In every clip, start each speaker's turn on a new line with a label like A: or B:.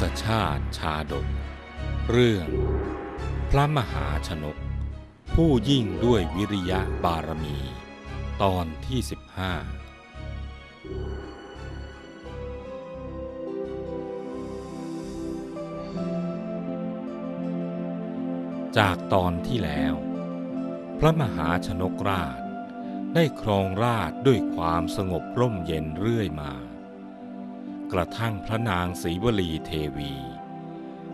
A: ศชาติชาดก เรื่อง พระมหาชนก ผู้ยิ่งด้วยวิริยะบารมี ตอนที่15จากตอนที่แล้ว พระมหาชนกราช ได้ครองราชด้วยความสงบร่มเย็นเรื่อยมา กระทั่งพระนางศรีวลีเทวี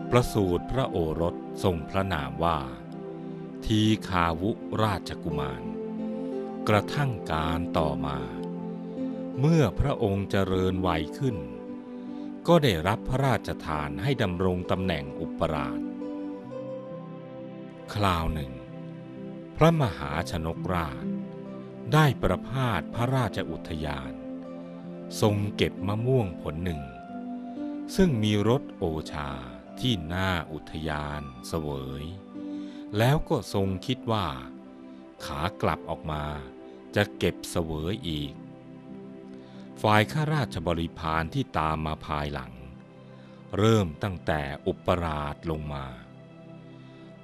A: ประสูติพระโอรสทรงพระนามว่า ทีคาวุราชกุมาร กระทั่งการต่อมา เมื่อพระองค์เจริญวัยขึ้น ก็ได้รับพระราชทานให้ดำรงตำแหน่งอุปราช คราวหนึ่ง พระมหาชนกราชได้ประพาสพระราชอุทยาน ทรงเก็บมะม่วงผลหนึ่ง ซึ่งมีรสโอชาที่หน้าอุทยานเสวย แล้วก็ทรงคิดว่า ขากลับออกมาจะเก็บเสวยอีก ฝ่ายข้าราชบริพารที่ตามมาภายหลัง เริ่มตั้งแต่อุปราชลงมา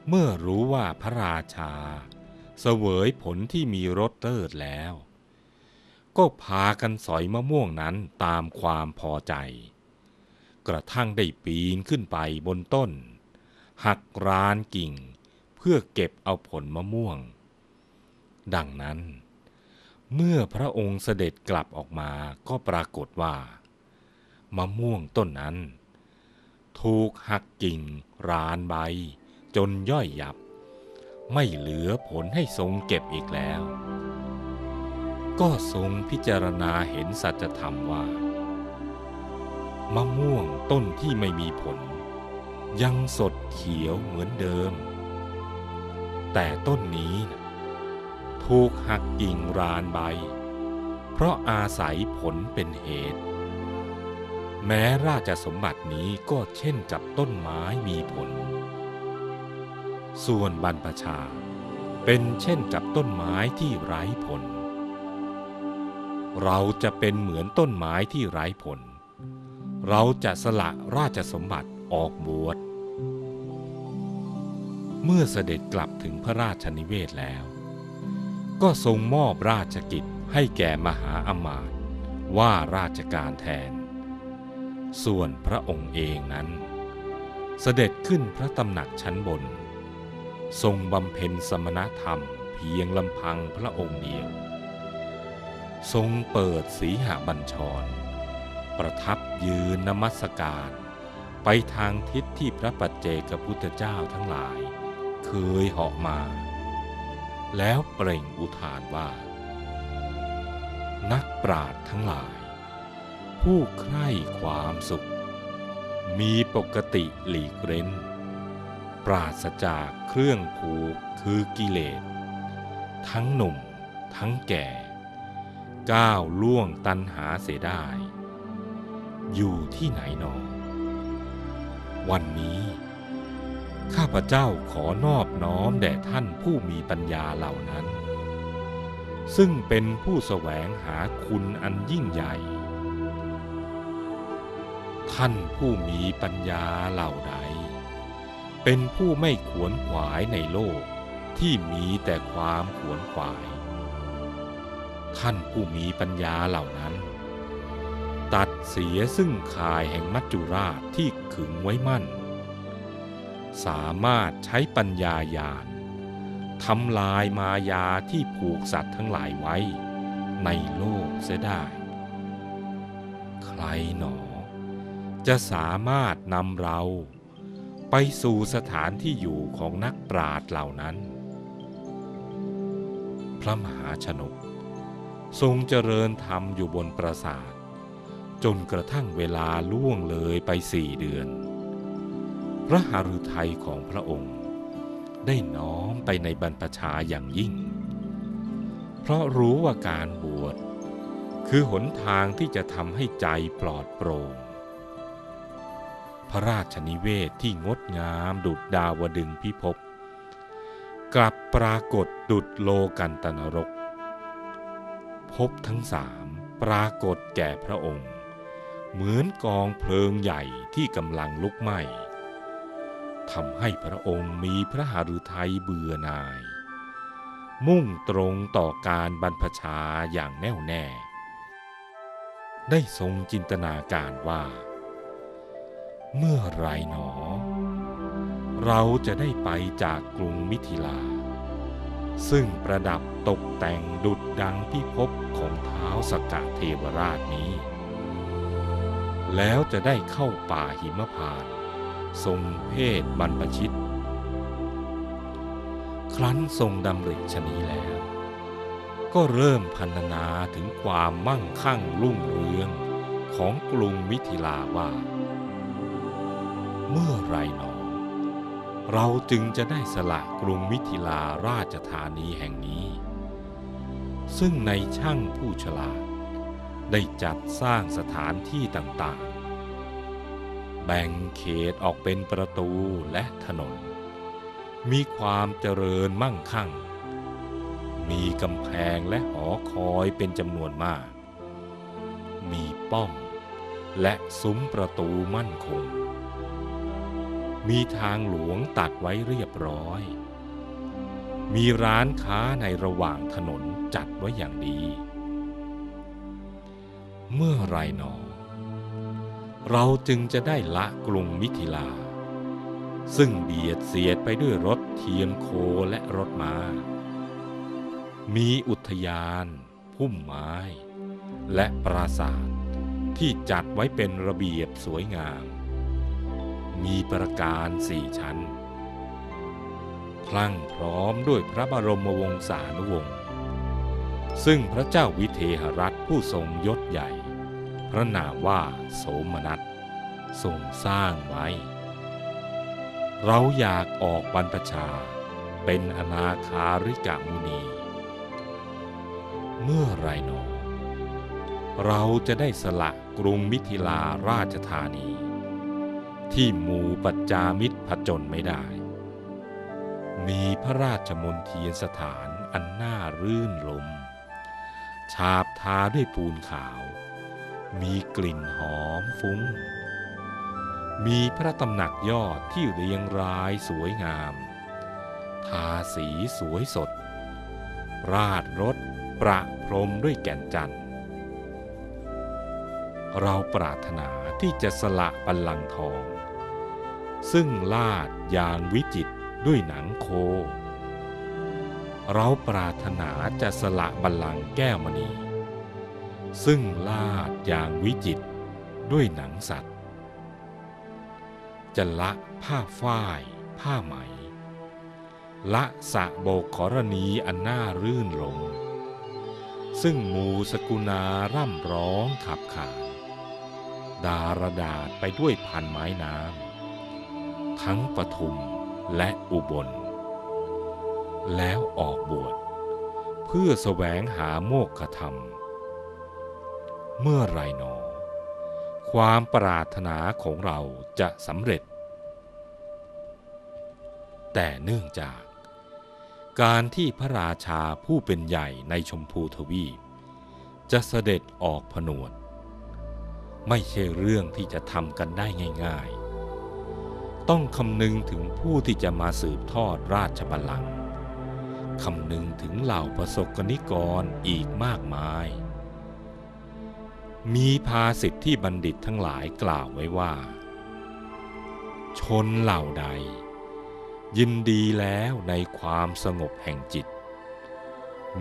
A: เมื่อรู้ว่าพระราชา เสวยผลที่มีรสเลิศแล้ว ก็พากันสอยมะม่วงนั้นตามความพอใจ กระทั่งได้ปีนขึ้นไปบนต้น หักรานกิ่ง เพื่อเก็บเอาผลมะม่วง ดังนั้น เมื่อพระองค์เสด็จกลับออกมาก็ปรากฏว่า มะม่วงต้นนั้น ถูกหักกิ่ง รานใบ จนย่อยยับ ไม่เหลือผลให้ทรงเก็บอีกแล้ว ก็ทรงพิจารณาเห็นสัจธรรมว่า มะม่วงต้นที่ไม่มีผล ยังสดเขียวเหมือนเดิม แต่ต้นนี้ถูกหักกิ่งรานใบ เพราะอาศัยผลเป็นเหตุ แม้ราชสมบัตินี้ก็เช่นกับต้นไม้มีผล ส่วนบรรพชาเป็นเช่นกับต้นไม้ที่ไร้ผล เราจะเป็นเหมือนต้นไม้ที่ไร้ผล เราจะสละราชสมบัติออกบวช เมื่อเสด็จกลับถึงพระราชนิเวศแล้ว ก็ทรงมอบราชกิจให้แก่มหาอมาตย์ว่าราชการแทน ส่วนพระองค์เองนั้น เสด็จขึ้นพระตำหนักชั้นบน ทรงบำเพ็ญสมณธรรมเพียงลำพังพระองค์เดียว ทรงเปิดสีหบัญชร ประทับยืนนมัสการ ไปทางทิศที่พระปัจเจกพุทธเจ้าทั้งหลาย เคยเหาะมา แล้วเปล่งอุทานว่า นักปราดทั้งหลาย ผู้ใคร่ความสุข มีปกติหลีกเร้น ปราศจากเครื่องผูกคือกิเลส ทั้งหนุ่มทั้งแก่ ก้าวล่วงตันหาเสียได้ อยู่ที่ไหนหนอ วันนี้ ข้าพเจ้าขอนอบน้อมแด่ท่านผู้มีปัญญาเหล่านั้น ซึ่งเป็นผู้แสวงหาคุณอันยิ่งใหญ่ ท่านผู้มีปัญญาเหล่าใด เป็นผู้ไม่ขวนขวายในโลกที่มีแต่ความขวนขวาย ท่านผู้มีปัญญาเหล่านั้น ตัดเสียซึ่งข่ายแห่งมัจจุราชที่ขึงไว้มั่น สามารถใช้ปัญญาญาณทำลายมายาที่ผูกสัตว์ทั้งหลายไว้ ในโลกเสียได้ ใครหนอ จะสามารถนำเราไปสู่สถานที่อยู่ของนักปราชญ์เหล่านั้น พระมหาชนก ทรงเจริญธรรมอยู่บนปราสาท จนกระทั่งเวลาล่วงเลยไปสี่เดือน พระหฤทัยของพระองค์ ได้น้อมไปในบรรพชาอย่างยิ่ง เพราะรู้ว่าการบวช คือหนทางที่จะทำให้ใจปลอดโปร่งพระราชนิเวศที่งดงามดุดดาวดึงพิภพกลับปรากฏดุดโลกันตนรก พบทั้งสามปรากฏแก่พระองค์ เหมือนกองเพลิงใหญ่ที่กำลังลุกไหม้ทำให้พระองค์มีพระหฤทัยเบื่อหน่าย มุ่งตรงต่อการบรรพชาอย่างแน่วแน่ ได้ทรงจินตนาการว่า เมื่อไรหนอ เราจะได้ไปจากกรุงมิถิลา ซึ่งประดับตกแต่งดุดดังพิภพของเท้าสกะเทวราชนี้ แล้วจะได้เข้าป่าหิมพานทรงเพศบรรพชิต ครั้นทรงดำริชนีแล้ว ก็เริ่มพันนาถึงความมั่งคั่งรุ่งเรืองของกรุงมิถิลาว่า เมื่อไรหนอ เราจึงจะได้สละกรุงมิถิลาราชธานีแห่งนี้ ซึ่งในช่างผู้ฉลาด ได้จัดสร้างสถานที่ต่างๆ แบ่งเขตออกเป็นประตูและถนน มีความเจริญมั่งคั่ง มีกำแพงและหอคอยเป็นจำนวนมาก มีป้อมและซุ้มประตูมั่นคง มีทางหลวงตัดไว้เรียบร้อย มีร้านค้าในระหว่างถนนจัดไว้อย่างดี เมื่อไรหนอ เราจึงจะได้ละกรุงมิถิลา ซึ่งเบียดเสียดไปด้วยรถเทียมโคและรถมา้า มีอุทยาน พุ่มไม้ และปราสาทที่จัดไว้เป็นระเบียบสวยงาม มีประการสี่ชั้น พลั่งพร้อมด้วยพระบรมวงศานุวงศ์ ซึ่งพระเจ้าวิเทหรัฐผู้ทรงยศใหญ่ พระนามว่าโสมนัสทรงสร้างไว้ เราอยากออกบรรพชาเป็นอนาคาริกามุนี เมื่อไรหนอ เราจะได้สละกรุงมิถิลาราชธานี ที่หมู่ปัจจามิตรผจญไม่ได้ มีพระราชมนเทียนสถานอันน่ารื่นลม ฉาบทาด้วยปูนขาว มีกลิ่นหอมฟุ้ง มีพระตำหนักยอดที่เรียงรายสวยงาม ทาสีสวยสด ราดรถประพรมด้วยแก่นจันทร์ เราปรารถนาที่จะสละบัลลังก์ทอง ซึ่งลาดอย่างวิจิตด้วยหนังโค เราปรารถนาจะสละบัลลังก์แก้วมณี ซึ่งลาดอย่างวิจิตด้วยหนังสัตว์ จะละผ้าฝ้าย ผ้าไหม ละสะโบกขรณีอันน่ารื่นรมซึ่งหมูสกุณาร่ำร้องขับขาน ดารดาษไปด้วยพันไม้น้ำทั้งปทุมและอุบล แล้วออกบวชเพื่อแสวงหาโมกขธรรม เมื่อไรหนอ ความปรารถนาของเราจะสำเร็จ แต่เนื่องจากการที่พระราชาผู้เป็นใหญ่ในชมพูทวีปจะเสด็จออกผนวด ไม่ใช่เรื่องที่จะทำกันได้ง่าย ๆ ต้องคำนึงถึงผู้ที่จะมาสืบทอดราชบัลลังก์คำนึงถึงเหล่าประสบกนิกรอีกมากมาย มีภาสิทธิที่บัณฑิตทั้งหลายกล่าวไว้ว่า ชนเหล่าใด ยินดีแล้วในความสงบแห่งจิต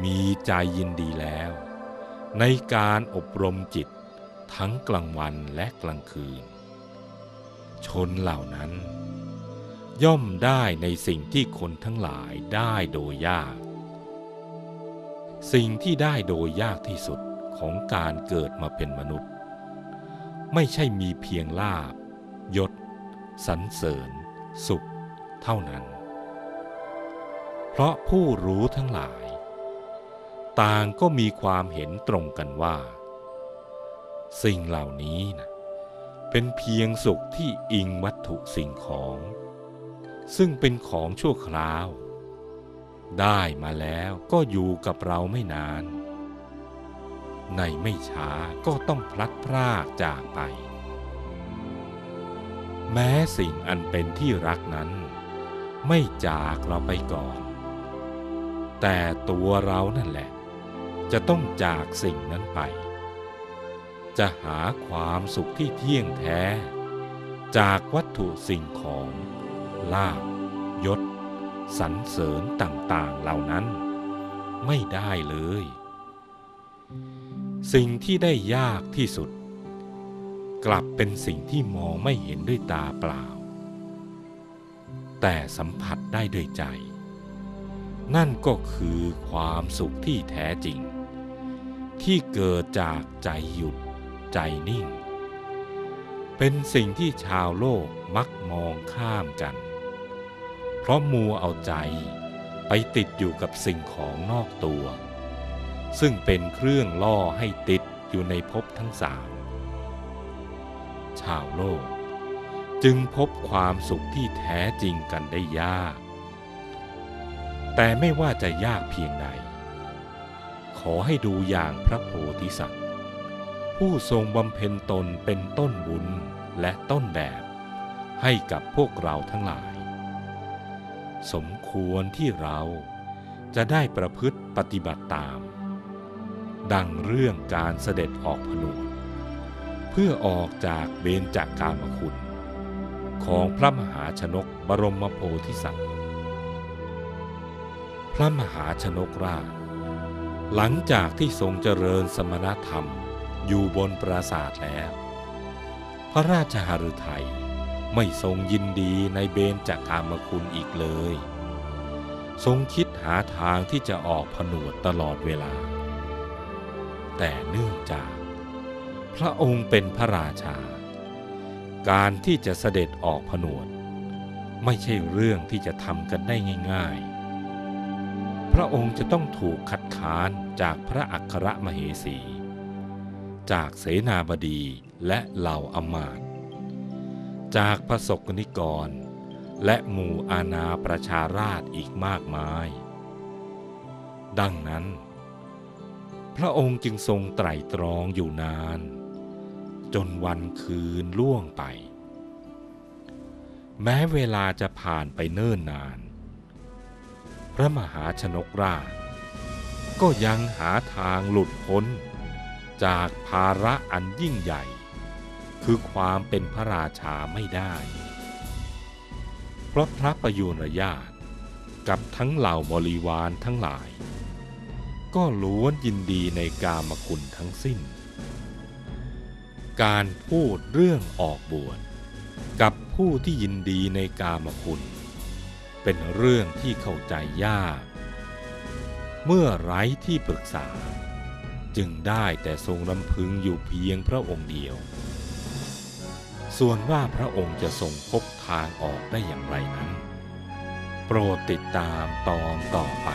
A: มีใจยินดีแล้ว ในการอบรมจิต ทั้งกลางวันและกลางคืน ชนเหล่านั้น ย่อมได้ในสิ่งที่คนทั้งหลายได้โดยยาก สิ่งที่ได้โดยยากที่สุดของการเกิดมาเป็นมนุษย์ ไม่ใช่มีเพียงลาบยศสรรเสริญ สุขเท่านั้น เพราะผู้รู้ทั้งหลาย ต่างก็มีความเห็นตรงกันว่า สิ่งเหล่านี้นะเป็นเพียงสุขที่อิงวัตถุสิ่งของ ซึ่งเป็นของชั่วคราว ได้มาแล้วก็อยู่กับเราไม่นาน ในไม่ช้าก็ต้องพลัดพรากจากไป แม้สิ่งอันเป็นที่รักนั้น ไม่จากเราไปก่อน แต่ตัวเรานั่นแหละ จะต้องจากสิ่งนั้นไป จะหาความสุขที่เที่ยงแท้ จากวัตถุสิ่งของลาบยศสรรเสริญต่างๆเหล่านั้น ไม่ได้เลย สิ่งที่ได้ยากที่สุด กลับเป็นสิ่งที่มองไม่เห็นด้วยตาเปล่า แต่สัมผัสได้ด้วยใจ นั่นก็คือความสุขที่แท้จริง ที่เกิดจากใจหยุด ใจนิ่ง เป็นสิ่งที่ชาวโลกมักมองข้ามกัน เพราะมัวเอาใจไปติดอยู่กับสิ่งของนอกตัว ซึ่งเป็นเครื่องล่อให้ติดอยู่ในภพทั้งสามชาวโลกจึงพบความสุขที่แท้จริงกันได้ยาก แต่ไม่ว่าจะยากเพียงใด ขอให้ดูอย่างพระโพธิสัตว์ ผู้ทรงบำเพ็ญตนเป็นต้นบุญและต้นแบบ ให้กับพวกเราทั้งหลาย สมควรที่เราจะได้ประพฤติปฏิบัติตาม ดังเรื่องการเสด็จออกผนวดเพื่อออกจากเบญจากกามคุณ ของพระมหาชนกบรมโพธิสัตว์ พระมหาชนกราชหลังจากที่ทรงเจริญสมณธรรม อยู่บนปราสาทแล้ว พระราชหฤทัยไม่ทรงยินดีในเบญจากกามคุณอีกเลย ทรงคิดหาทางที่จะออกผนวดตลอดเวลา แต่เนื่องจาก พระองค์เป็นพระราชา การที่จะเสด็จออกผนวด ไม่ใช่เรื่องที่จะทำกันได้ง่าย ๆ พระองค์จะต้องถูกคัดค้านจากพระอัครมเหสี จากเสนาบดีและเหล่าอำมาตย์จากพระสกนิกร และหมู่อาณาประชาราชอีกมากมาย ดังนั้น พระองค์จึงทรงไตรตรองอยู่นาน จนวันคืนล่วงไป แม้เวลาจะผ่านไปเนิ่นนาน พระมหาชนกราชก็ยังหาทางหลุดพ้น จากภาระอันยิ่งใหญ่ คือความเป็นพระราชาไม่ได้ เพราะพระประยุรญาติกับทั้งเหล่าบริวารทั้งหลาย ก็ล้วนยินดีในกามคุณทั้งสิ้น การพูดเรื่องออกบวชกับผู้ที่ยินดีในกามคุณ เป็นเรื่องที่เข้าใจยาก เมื่อไร้ที่ปรึกษา จึงได้แต่ทรงลำพึงอยู่เพียงพระองค์เดียว ส่วนว่าพระองค์จะทรงพบทางออกได้อย่างไรนั้น โปรดติดตามตอนต่อไป